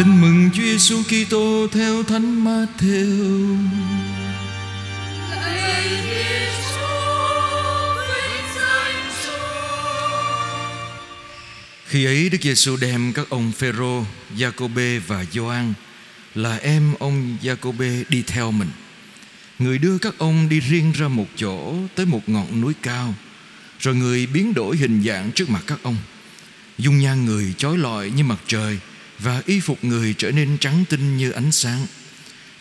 Tin mừng Chúa Giêsu Kitô theo Thánh Matthew. Khi ấy Đức Giêsu đem các ông Phêrô, Giacôbê và Gioan là em ông Giacôbê đi theo mình. Người đưa các ông đi riêng ra một chỗ tới một ngọn núi cao, rồi người biến đổi hình dạng trước mặt các ông. Dung nhan người chói lọi như mặt trời và y phục người trở nên trắng tinh như ánh sáng.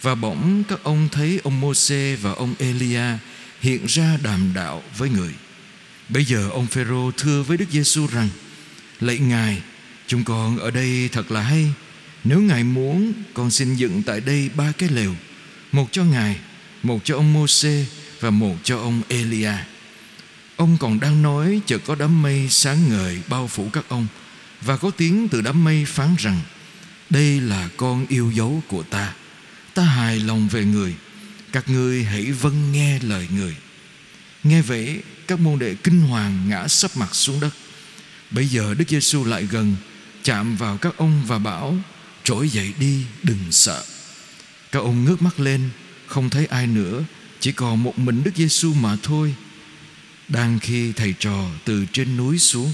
Và bỗng các ông thấy ông Môsê và ông Elia hiện ra đàm đạo với người. Bây giờ ông Phêrô thưa với Đức Giêsu rằng: Lạy Ngài, chúng con ở đây thật là hay. Nếu Ngài muốn, con xin dựng tại đây ba cái lều, một cho Ngài, một cho ông Môsê và một cho ông Elia. Ông còn đang nói chợt có đám mây sáng ngời bao phủ các ông và có tiếng từ đám mây phán rằng đây là con yêu dấu của ta. Ta hài lòng về người. Các ngươi hãy vâng nghe lời người. Nghe vậy, các môn đệ kinh hoàng ngã sấp mặt xuống đất. Bây giờ đức giêsu lại gần, chạm vào các ông và bảo, trỗi dậy đi, đừng sợ. Các ông ngước mắt lên, không thấy ai nữa, chỉ còn một mình đức giêsu mà thôi. Đang khi thầy trò từ trên núi xuống,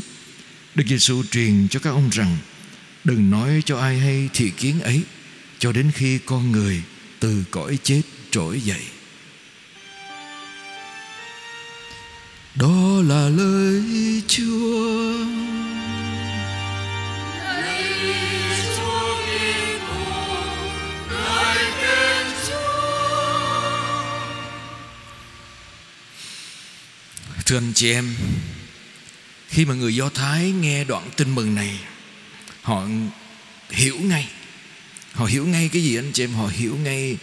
Đức Giêsu truyền cho các ông rằng đừng nói cho ai hay thị kiến ấy, cho đến khi con người từ cõi chết trỗi dậy. Đó là lời Chúa. Thưa anh chị em, khi mà người Do Thái nghe đoạn tin mừng này Họ hiểu ngay. Họ hiểu ngay cái gì anh chị em? Họ hiểu ngay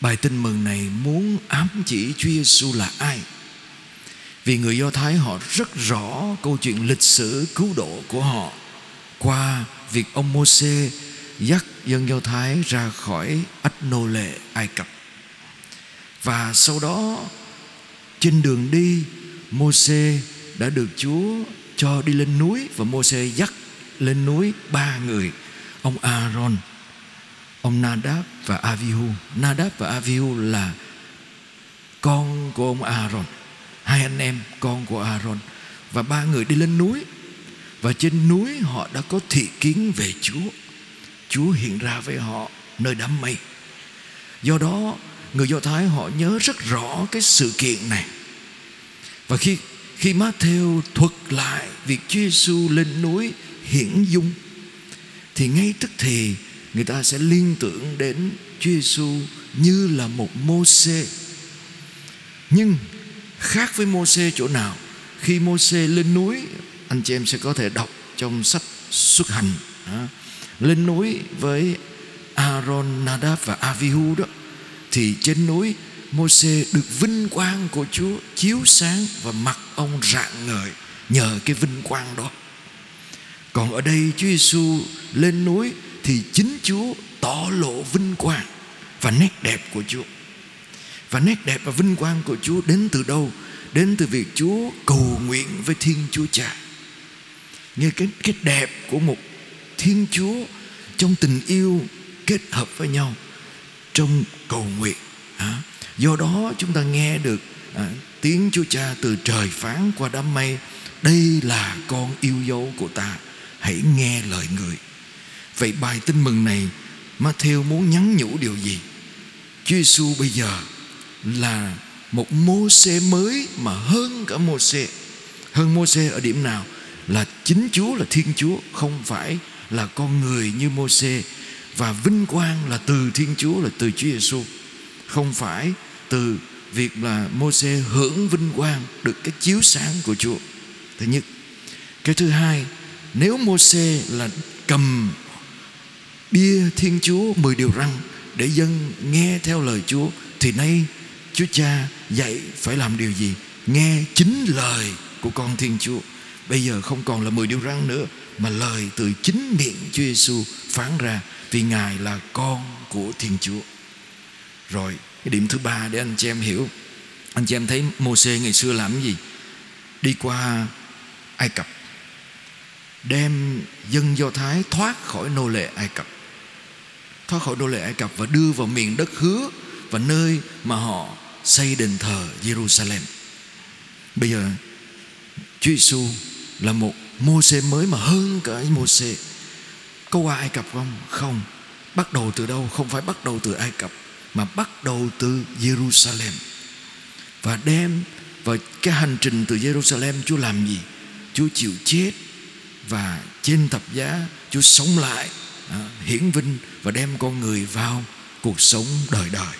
bài tin mừng này muốn ám chỉ Chúa Giêsu là ai? Vì người Do Thái họ rất rõ câu chuyện lịch sử cứu độ của họ Qua việc ông Môsê dắt dân Do Thái ra khỏi ách nô lệ Ai Cập. Và sau đó, trên đường đi Môsê đã được Chúa cho đi lên núi và Môsê dắt lên núi ba người. Ông Aaron, ông Nadab và Avihu Nadab và Avihu là con của ông Aaron. Hai anh em, con của Aaron. Và ba người đi lên núi. Và trên núi họ đã có thị kiến về Chúa. Chúa hiện ra với họ nơi đám mây. Do đó, người Do Thái họ nhớ rất rõ cái sự kiện này. Và khi khi Matthew thuật lại việc Chúa Giêsu lên núi hiển dung thì ngay tức thì người ta sẽ liên tưởng đến Chúa Giêsu như là một Môsê. Nhưng khác với Môsê chỗ nào? Khi Môsê lên núi, anh chị em sẽ có thể đọc trong sách xuất hành đó. lên núi với Aaron, Nadab và Avihu đó thì trên núi Môsê được vinh quang của Chúa chiếu sáng và mặt ông rạng ngời nhờ cái vinh quang đó. Còn ở đây Chúa Giêsu lên núi thì chính Chúa tỏ lộ vinh quang và nét đẹp của Chúa. Và nét đẹp và vinh quang của Chúa đến từ đâu? Đến từ việc Chúa cầu nguyện với Thiên Chúa Cha. Nghe cái cái đẹp của một Thiên Chúa trong tình yêu kết hợp với nhau trong cầu nguyện. À, do đó chúng ta nghe được à, tiếng Chúa Cha từ trời phán qua đám mây đây là con yêu dấu của ta hãy nghe lời người. Vậy bài tin mừng này Matthew muốn nhắn nhủ điều gì? Chúa Giêsu bây giờ là một mô mới mà hơn cả mô hơn mô ở điểm nào? Là chính Chúa là Thiên Chúa không phải là con người như mô và vinh quang là từ Thiên Chúa là từ Chúa Giêsu không phải từ việc là Môi-se hưởng vinh quang được cái chiếu sáng của Chúa. Thứ nhất. Cái thứ hai, nếu Môi-se là cầm bia Thiên Chúa mười điều răn để dân nghe theo lời Chúa, thì nay Chúa Cha dạy phải làm điều gì? Nghe chính lời của con Thiên Chúa. Bây giờ không còn là mười điều răn nữa, mà lời từ chính miệng Chúa Giêsu phán ra, vì Ngài là con của Thiên Chúa. Rồi, cái điểm thứ ba để anh chị em hiểu anh chị em thấy Mô-xê ngày xưa làm cái gì đi qua Ai Cập đem dân Do Thái thoát khỏi nô lệ Ai Cập thoát khỏi nô lệ Ai Cập và đưa vào miền đất hứa và nơi mà họ xây đền thờ Jerusalem. Bây giờ, Chúa Giêsu là một Môse mới mà hơn cả Môse. Có qua Ai Cập không? Không. Bắt đầu từ đâu? Không phải bắt đầu từ Ai Cập, mà bắt đầu từ Jerusalem. Và đem, và cái hành trình từ Jerusalem, Chúa làm gì? Chúa chịu chết và trên thập giá, Chúa sống lại à, hiển vinh và đem con người vào cuộc sống đời đời.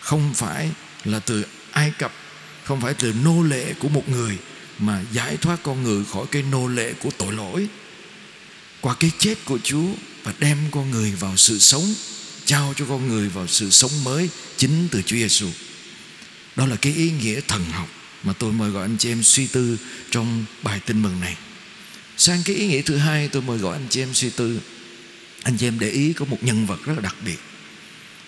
Không phải là từ Ai Cập, không phải từ nô lệ của một người mà giải thoát con người khỏi cái nô lệ của tội lỗi. Qua cái chết của Chúa và đem con người vào sự sống, trao cho con người vào sự sống mới chính từ Chúa Giêsu đó là cái ý nghĩa thần học mà tôi mời gọi anh chị em suy tư trong bài tin mừng này sang cái ý nghĩa thứ hai tôi mời gọi anh chị em suy tư. Anh chị em để ý có một nhân vật rất là đặc biệt.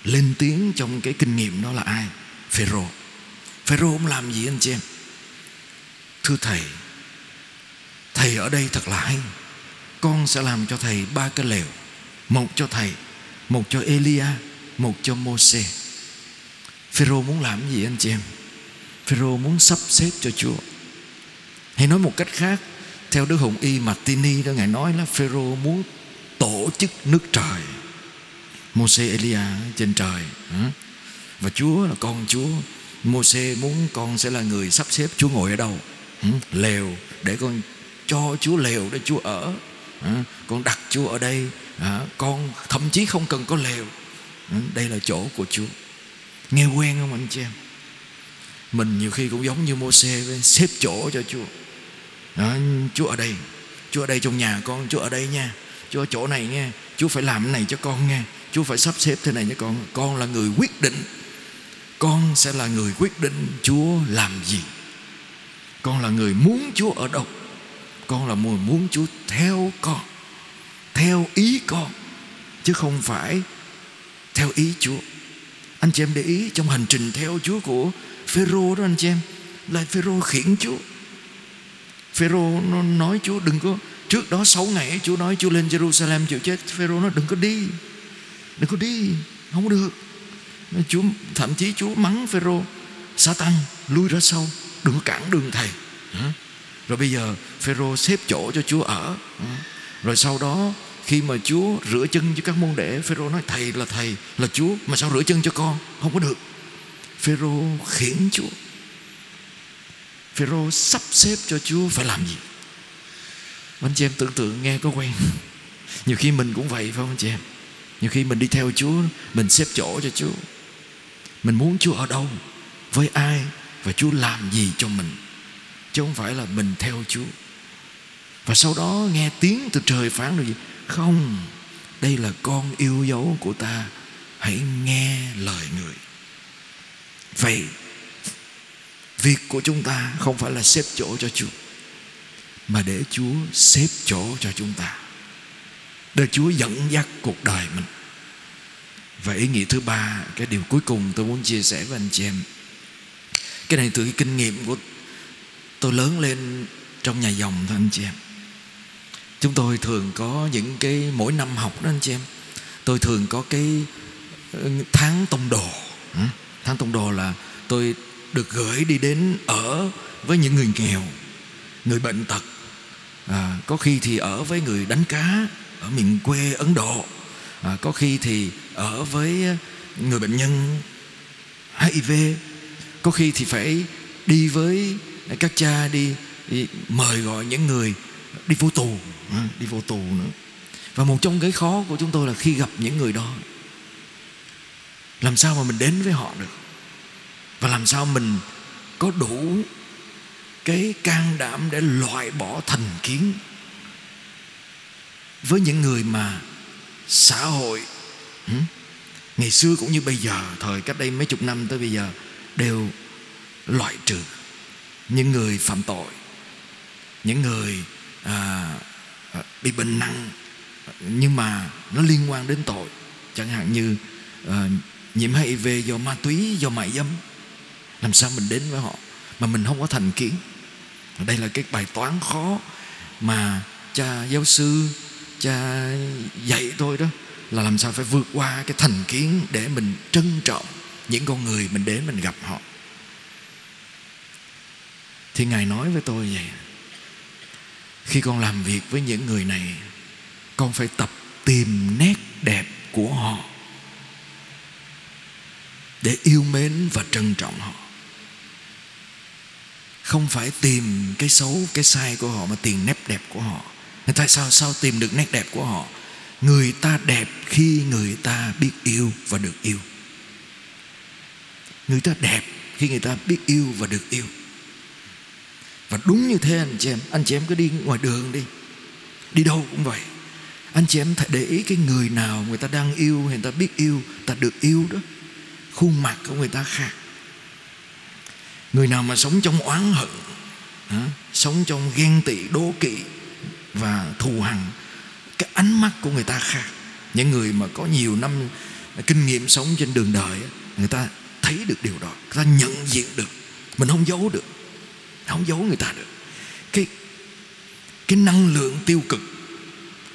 Lên tiếng trong cái kinh nghiệm đó là ai? Phêrô. Phêrô ông làm gì anh chị em thưa thầy thầy ở đây thật là hay. Con sẽ làm cho thầy ba cái lều, một cho thầy, một cho Elia, một cho mose Phêrô muốn làm gì anh chị em Phêrô muốn sắp xếp cho Chúa. Hay nói một cách khác theo Đức Hùng Y Martini đó, Ngài nói là Phêrô muốn tổ chức nước trời Môse Elia trên trời và Chúa là con Chúa. Môse muốn con sẽ là người sắp xếp Chúa ngồi ở đâu lều, để con cho Chúa lều để Chúa ở con đặt Chúa ở đây con thậm chí không cần có lều đây là chỗ của Chúa. Nghe quen không anh chị em? Mình nhiều khi cũng giống như Môse xếp chỗ cho Chúa đó, Chúa ở đây. Chúa ở đây trong nhà con Chúa ở đây nha. Chúa ở chỗ này nha. Chúa phải làm cái này cho con nha. Chúa phải sắp xếp thế này cho con. Con là người quyết định. Con sẽ là người quyết định Chúa làm gì. Con là người muốn Chúa ở đâu. Con là người muốn Chúa theo con Theo ý con Chứ không phải Theo ý Chúa. Anh chị em để ý trong hành trình theo Chúa của Phêrô đó anh chị em. Là Phêrô khiển Chúa. Phêrô nó nói Chúa đừng có, Trước đó 6 ngày Chúa nói Chúa lên Jerusalem chịu chết. Phêrô nói đừng có đi, Đừng có đi, Không có được Chúa, Thậm chí Chúa mắng Phêrô, Satan, lui ra sau, Đừng có cản đường thầy. Rồi bây giờ Phêrô xếp chỗ cho Chúa ở. Rồi sau đó khi mà Chúa rửa chân cho các môn đệ, Phêrô nói, thầy là thầy, là Chúa, Mà sao rửa chân cho con? Không có được. Phêrô khiển Chúa. Phêrô sắp xếp cho Chúa phải làm gì? Anh chị em tưởng tượng nghe có quen. Nhiều khi mình cũng vậy phải không anh chị em? Nhiều khi mình đi theo Chúa, mình xếp chỗ cho Chúa. Mình muốn Chúa ở đâu, với ai và Chúa làm gì cho mình. Chứ không phải là mình theo Chúa. Và sau đó nghe tiếng từ trời phán được gì? Không, đây là con yêu dấu của ta. Hãy nghe lời người. Vậy việc của chúng ta không phải là xếp chỗ cho Chúa, mà để Chúa xếp chỗ cho chúng ta. Để Chúa dẫn dắt cuộc đời mình. Và ý nghĩa thứ ba, cái điều cuối cùng tôi muốn chia sẻ với anh chị em. Cái này từ cái kinh nghiệm của tôi lớn lên trong nhà dòng thôi anh chị em. Chúng tôi thường có những cái, mỗi năm học đó anh chị em, tôi thường có cái ờ, tháng tông đồ. Tháng tông đồ là tôi được gửi đi đến ở với những người nghèo người bệnh tật. À, có khi thì ở với người đánh cá ở miền quê ấn độ. À, có khi thì ở với người bệnh nhân hiv có khi thì phải đi với các cha đi, đi mời gọi những người đi vô tù à, đi vô tù nữa. Và một trong cái khó của chúng tôi là khi gặp những người đó làm sao mà mình đến với họ được? Và làm sao mình có đủ cái can đảm để loại bỏ thành kiến? Với những người mà xã hội ngày xưa cũng như bây giờ thời cách đây mấy chục năm tới bây giờ đều loại trừ những người phạm tội những người à, à bị bệnh nặng nhưng mà nó liên quan đến tội. Chẳng hạn như à, nhiễm HIV do ma túy do mại dâm làm sao mình đến với họ mà mình không có thành kiến? Đây là cái bài toán khó mà cha giáo sư, cha dạy tôi đó, là làm sao phải vượt qua cái thành kiến để mình trân trọng những con người mình đến mình gặp họ. Thì ngài nói với tôi vậy, khi con làm việc với những người này, con phải tập tìm nét đẹp của họ để yêu mến và trân trọng họ không phải tìm cái xấu, cái sai của họ mà tìm nét đẹp của họ. Tại sao sao tìm được nét đẹp của họ? Người ta đẹp khi người ta biết yêu và được yêu. Người ta đẹp khi người ta biết yêu và được yêu. Và đúng như thế, anh chị em, anh chị em cứ đi ngoài đường đi. Đi đâu cũng vậy. Anh chị em để ý cái người nào người ta đang yêu, người ta biết yêu ta được yêu đó. Khuôn mặt của người ta khác người nào mà sống trong oán hận, hả? sống trong ghen tị, đố kỵ và thù hằn, cái ánh mắt của người ta khác. Những người mà có nhiều năm kinh nghiệm sống trên đường đời người ta thấy được điều đó, người ta nhận diện được. Mình không giấu được, không giấu người ta được. Cái cái năng lượng tiêu cực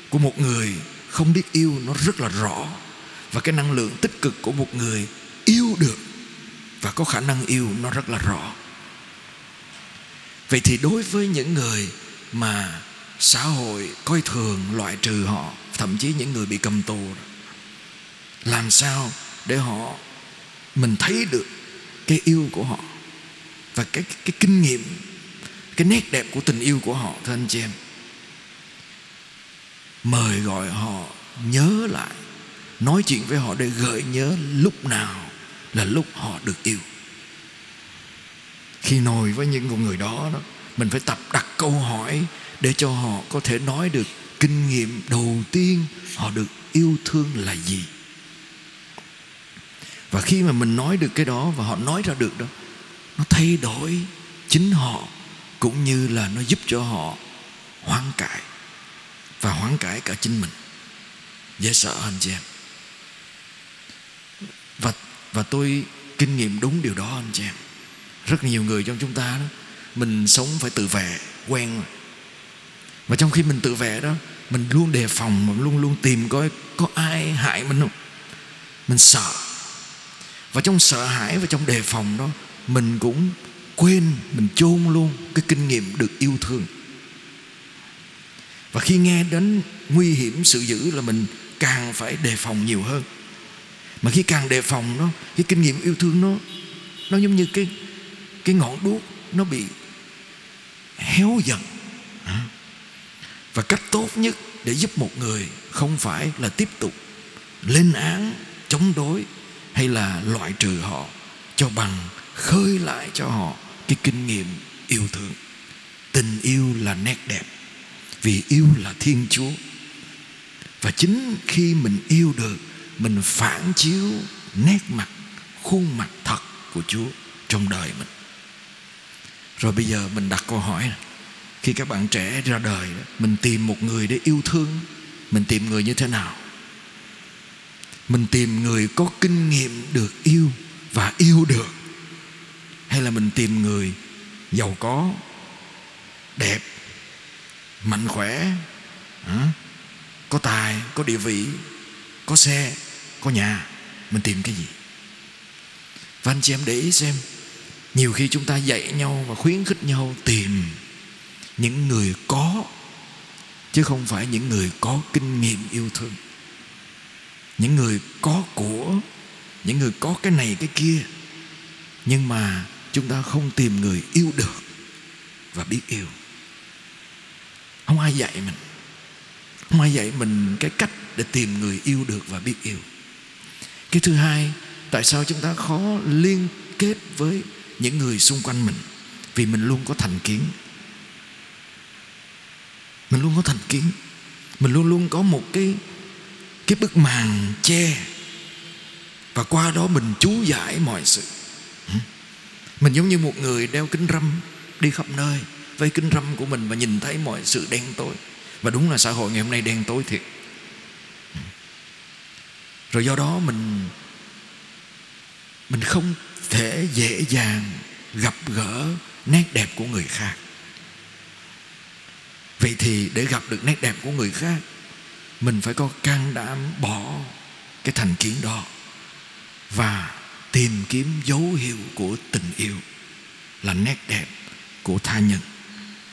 của một người không biết yêu nó rất là rõ. Và cái năng lượng tích cực của một người yêu được và có khả năng yêu nó rất là rõ. Vậy thì đối với những người mà xã hội coi thường loại trừ họ, thậm chí những người bị cầm tù, làm sao để họ, mình thấy được cái yêu của họ và cái cái kinh nghiệm, cái nét đẹp của tình yêu của họ, thưa anh chị em? Mời gọi họ nhớ lại, nói chuyện với họ để gợi nhớ lúc nào là lúc họ được yêu. Khi ngồi với những người đó đó, mình phải tập đặt câu hỏi để cho họ có thể nói được kinh nghiệm đầu tiên họ được yêu thương là gì. Và khi mà mình nói được cái đó và họ nói ra được đó, nó thay đổi chính họ cũng như là nó giúp cho họ hoán cải và hoán cải cả chính mình. Dễ sợ anh chị em và tôi kinh nghiệm đúng điều đó, anh chị em. Rất nhiều người trong chúng ta đó, mình sống phải tự vệ, quen rồi. Và trong khi mình tự vệ đó, mình luôn đề phòng, mình luôn luôn tìm coi có ai hại mình không. Mình sợ. Và trong sợ hãi và trong đề phòng đó, mình cũng quên, mình chôn luôn cái kinh nghiệm được yêu thương. Và khi nghe đến nguy hiểm sự dữ là mình càng phải đề phòng nhiều hơn mà khi càng đề phòng nó, cái kinh nghiệm yêu thương nó nó giống như cái cái ngọn đuốc, nó bị héo dần. Và cách tốt nhất để giúp một người không phải là tiếp tục lên án, chống đối hay là loại trừ họ cho bằng khơi lại cho họ cái kinh nghiệm yêu thương. Tình yêu là nét đẹp, vì yêu là thiên chúa. Và chính khi mình yêu được mình phản chiếu nét mặt, khuôn mặt thật của chúa trong đời mình. Rồi bây giờ mình đặt câu hỏi khi các bạn trẻ ra đời mình tìm một người để yêu thương, mình tìm người như thế nào? Mình tìm người có kinh nghiệm được yêu và yêu được? Hay là mình tìm người giàu có, đẹp, mạnh khỏe có tài, có địa vị, có xe? Có nhà, mình tìm cái gì? Và anh chị em để ý xem, nhiều khi chúng ta dạy nhau và khuyến khích nhau tìm những người có, chứ không phải những người có kinh nghiệm yêu thương. Những người có của, những người có cái này cái kia, nhưng mà chúng ta không tìm người yêu được và biết yêu. Không ai dạy mình, không ai dạy mình cái cách để tìm người yêu được và biết yêu cái thứ hai, tại sao chúng ta khó liên kết với những người xung quanh mình? Vì mình luôn có thành kiến. Mình luôn có thành kiến. Mình luôn luôn có một cái cái bức màn che. Và qua đó mình chú giải mọi sự. Mình giống như một người đeo kính râm đi khắp nơi với kính râm của mình và nhìn thấy mọi sự đen tối. Và đúng là xã hội ngày hôm nay đen tối thiệt rồi do đó mình mình không thể dễ dàng gặp gỡ nét đẹp của người khác. Vậy thì để gặp được nét đẹp của người khác, mình phải có can đảm bỏ cái thành kiến đó và tìm kiếm dấu hiệu của tình yêu là nét đẹp của tha nhân.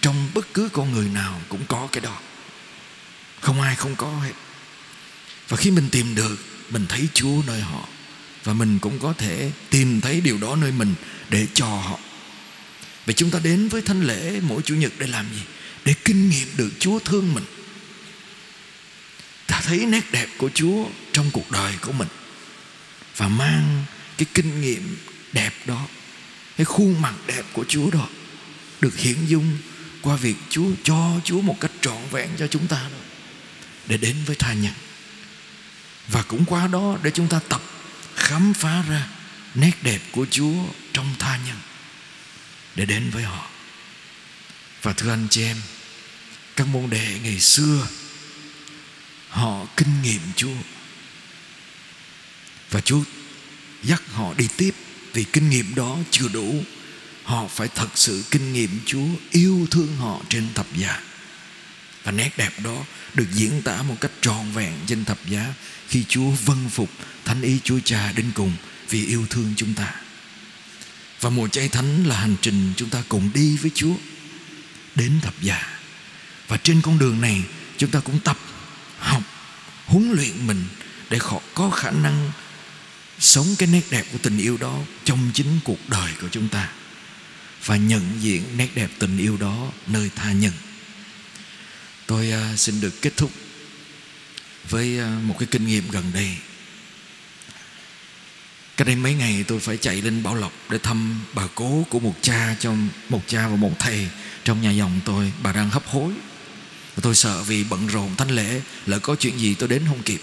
Trong bất cứ con người nào cũng có cái đó. Không ai không có hết. Và khi mình tìm được mình thấy chúa nơi họ và mình cũng có thể tìm thấy điều đó nơi mình để cho họ Vậy chúng ta đến với thánh lễ mỗi chủ nhật để làm gì? Để kinh nghiệm được Chúa thương mình. Ta thấy nét đẹp của Chúa trong cuộc đời của mình và mang cái kinh nghiệm đẹp đó, cái khuôn mặt đẹp của Chúa đó được hiển dung qua việc Chúa cho Chúa một cách trọn vẹn cho chúng ta đó để đến với tha nhân. Và cũng qua đó để chúng ta tập, khám phá ra nét đẹp của Chúa trong tha nhân, để đến với họ. Và thưa anh chị em, các môn đệ ngày xưa, họ kinh nghiệm Chúa. Và Chúa dắt họ đi tiếp, vì kinh nghiệm đó chưa đủ. Họ phải thật sự kinh nghiệm Chúa, yêu thương họ trên thập giá và nét đẹp đó được diễn tả một cách tròn vẹn trên thập giá khi Chúa vâng phục thánh ý Chúa Cha đến cùng vì yêu thương chúng ta và mùa chay thánh là hành trình chúng ta cùng đi với Chúa đến thập giá. Và trên con đường này, chúng ta cũng tập, học, huấn luyện mình để họ có khả năng sống cái nét đẹp của tình yêu đó trong chính cuộc đời của chúng ta và nhận diện nét đẹp tình yêu đó nơi tha nhân. Tôi à, xin được kết thúc với à, một cái kinh nghiệm gần đây. Cách đây mấy ngày tôi phải chạy lên Bảo Lộc Để thăm bà cố của một cha trong Một cha và một thầy Trong nhà dòng tôi. Bà đang hấp hối. Và Tôi sợ vì bận rộn thánh lễ, Lỡ có chuyện gì tôi đến không kịp.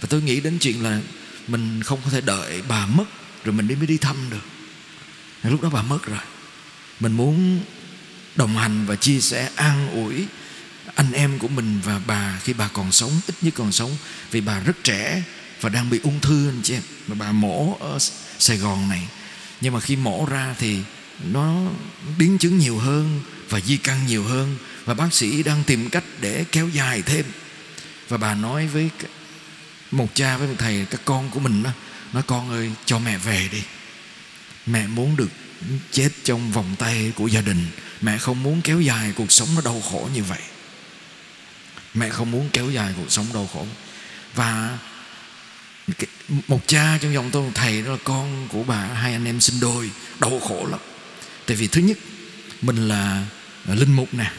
Và tôi nghĩ đến chuyện là Mình không có thể đợi bà mất, Rồi mình đi mới đi thăm được. Lúc đó bà mất rồi. Mình muốn đồng hành và chia sẻ an ủi anh em của mình và bà, khi bà còn sống, ít nhất còn sống, vì bà rất trẻ và đang bị ung thư anh chị em. Mà bà mổ ở Sài Gòn này. Nhưng mà khi mổ ra thì nó biến chứng nhiều hơn và di căn nhiều hơn. Và bác sĩ đang tìm cách để kéo dài thêm. Và bà nói với một cha với một thầy, các con của mình đó nói con ơi, cho mẹ về đi. Mẹ muốn được chết trong vòng tay của gia đình. Mẹ không muốn kéo dài cuộc sống nó đau khổ như vậy mẹ không muốn kéo dài cuộc sống đau khổ. Và một cha trong dòng tôi một thầy đó là con của bà hai anh em sinh đôi đau khổ lắm. Tại vì thứ nhất mình là, là linh mục nè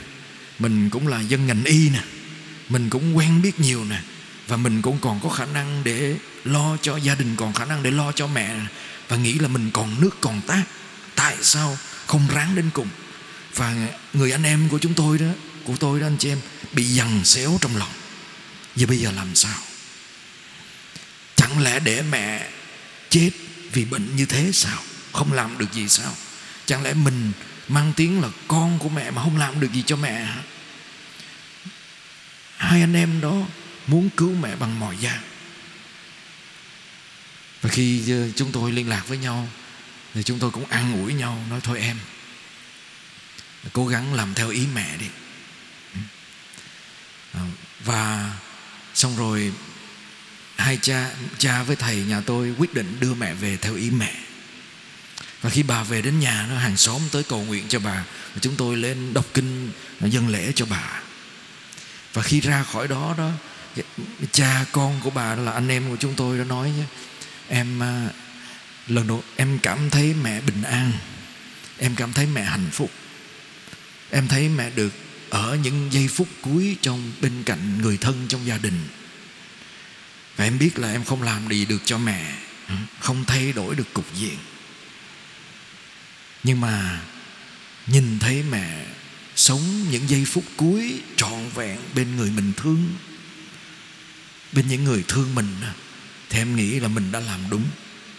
mình cũng là dân ngành y nè mình cũng quen biết nhiều nè và mình cũng còn có khả năng để lo cho gia đình còn khả năng để lo cho mẹ và nghĩ là mình còn nước còn tác. Tại sao không ráng đến cùng? Và người anh em của chúng tôi đó của tôi đó anh chị em, bị dằn xéo trong lòng. Giờ bây giờ làm sao? Chẳng lẽ để mẹ chết vì bệnh như thế sao? Không làm được gì sao? Chẳng lẽ mình mang tiếng là con của mẹ Mà không làm được gì cho mẹ hả? Hai anh em đó Muốn cứu mẹ bằng mọi giá. Và khi ờ, chúng tôi liên lạc với nhau, Thì chúng tôi cũng an ủi nhau, Nói thôi em, Cố gắng làm theo ý mẹ đi. Và Xong rồi, hai cha cha với thầy nhà tôi quyết định đưa mẹ về theo ý mẹ. Và khi bà về đến nhà, nó hàng xóm tới cầu nguyện cho bà. Và chúng tôi lên đọc kinh dân lễ cho bà. Và khi ra khỏi đó đó, cha con của bà đó là anh em của chúng tôi đã nói nhé, em à, lần đầu em cảm thấy mẹ bình an. Em cảm thấy mẹ hạnh phúc. Em thấy mẹ được ở những giây phút cuối trong bên cạnh người thân trong gia đình, và em biết là em không làm gì được cho mẹ Không thay đổi được cục diện. Nhưng mà Nhìn thấy mẹ Sống những giây phút cuối Trọn vẹn bên người mình thương, Bên những người thương mình Thì em nghĩ là mình đã làm đúng.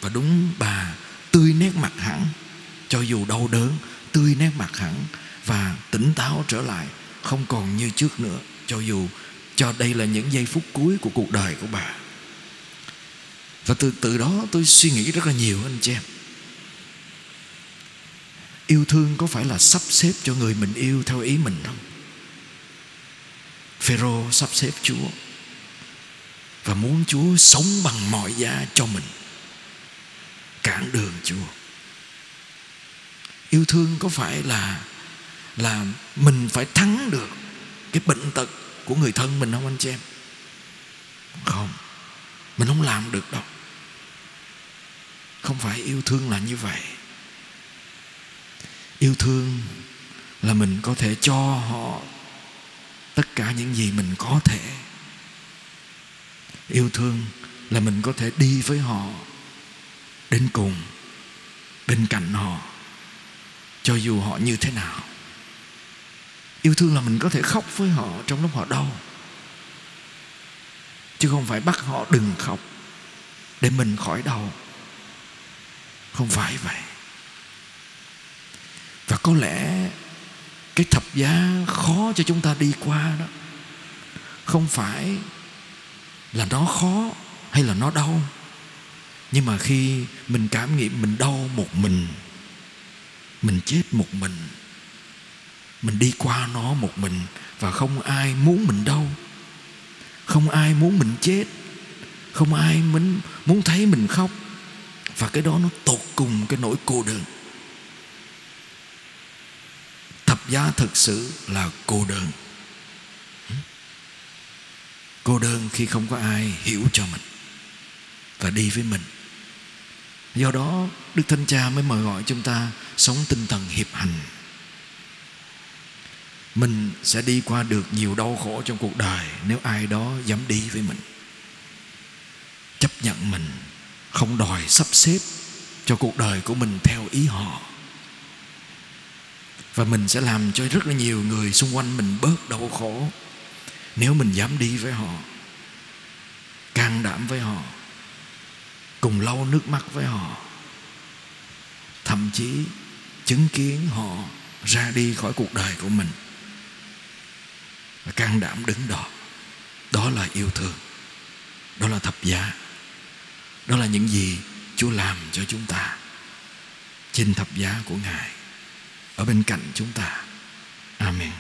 Và đúng, bà Tươi nét mặt hẳn, Cho dù đau đớn, Tươi nét mặt hẳn Và tỉnh táo trở lại không còn như trước nữa, Cho dù cho đây là những giây phút cuối của cuộc đời của bà. Và từ từ đó tôi suy nghĩ rất là nhiều, anh chị em. Yêu thương có phải là sắp xếp cho người mình yêu theo ý mình không? Phêrô sắp xếp Chúa và muốn Chúa sống bằng mọi giá cho mình, cản đường Chúa. Yêu thương có phải là là mình phải thắng được cái bệnh tật của người thân mình không anh chị em? Không. Mình không làm được đâu. Không phải yêu thương là như vậy. Yêu thương là mình có thể cho họ tất cả những gì mình có thể. Yêu thương là mình có thể đi với họ, đến cùng, bên cạnh họ, cho dù họ như thế nào yêu thương là mình có thể khóc với họ trong lúc họ đau. Chứ không phải bắt họ đừng khóc để mình khỏi đau. Không phải vậy. Và có lẽ cái thập giá khó cho chúng ta đi qua đó không phải là nó khó hay là nó đau. Nhưng mà khi mình cảm nghiệm mình đau một mình mình chết một mình mình đi qua nó một mình và không ai muốn mình đâu, không ai muốn mình chết. Không ai muốn muốn thấy mình khóc. Và cái đó nó tột cùng cái nỗi cô đơn. Thập giá thực sự là cô đơn. Cô đơn khi không có ai hiểu cho mình và đi với mình. Do đó đức thánh cha mới mời gọi chúng ta sống tinh thần hiệp hành mình sẽ đi qua được nhiều đau khổ trong cuộc đời nếu ai đó dám đi với mình. Chấp nhận mình, không đòi sắp xếp cho cuộc đời của mình theo ý họ. Và mình sẽ làm cho rất là nhiều người xung quanh mình bớt đau khổ nếu mình dám đi với họ, can đảm với họ, cùng lau nước mắt với họ, thậm chí chứng kiến họ ra đi khỏi cuộc đời của mình can đảm đứng đó. Đó là yêu thương. Đó là thập giá. Đó là những gì chúa làm cho chúng ta. Trên thập giá của ngài, ở bên cạnh chúng ta. Amen.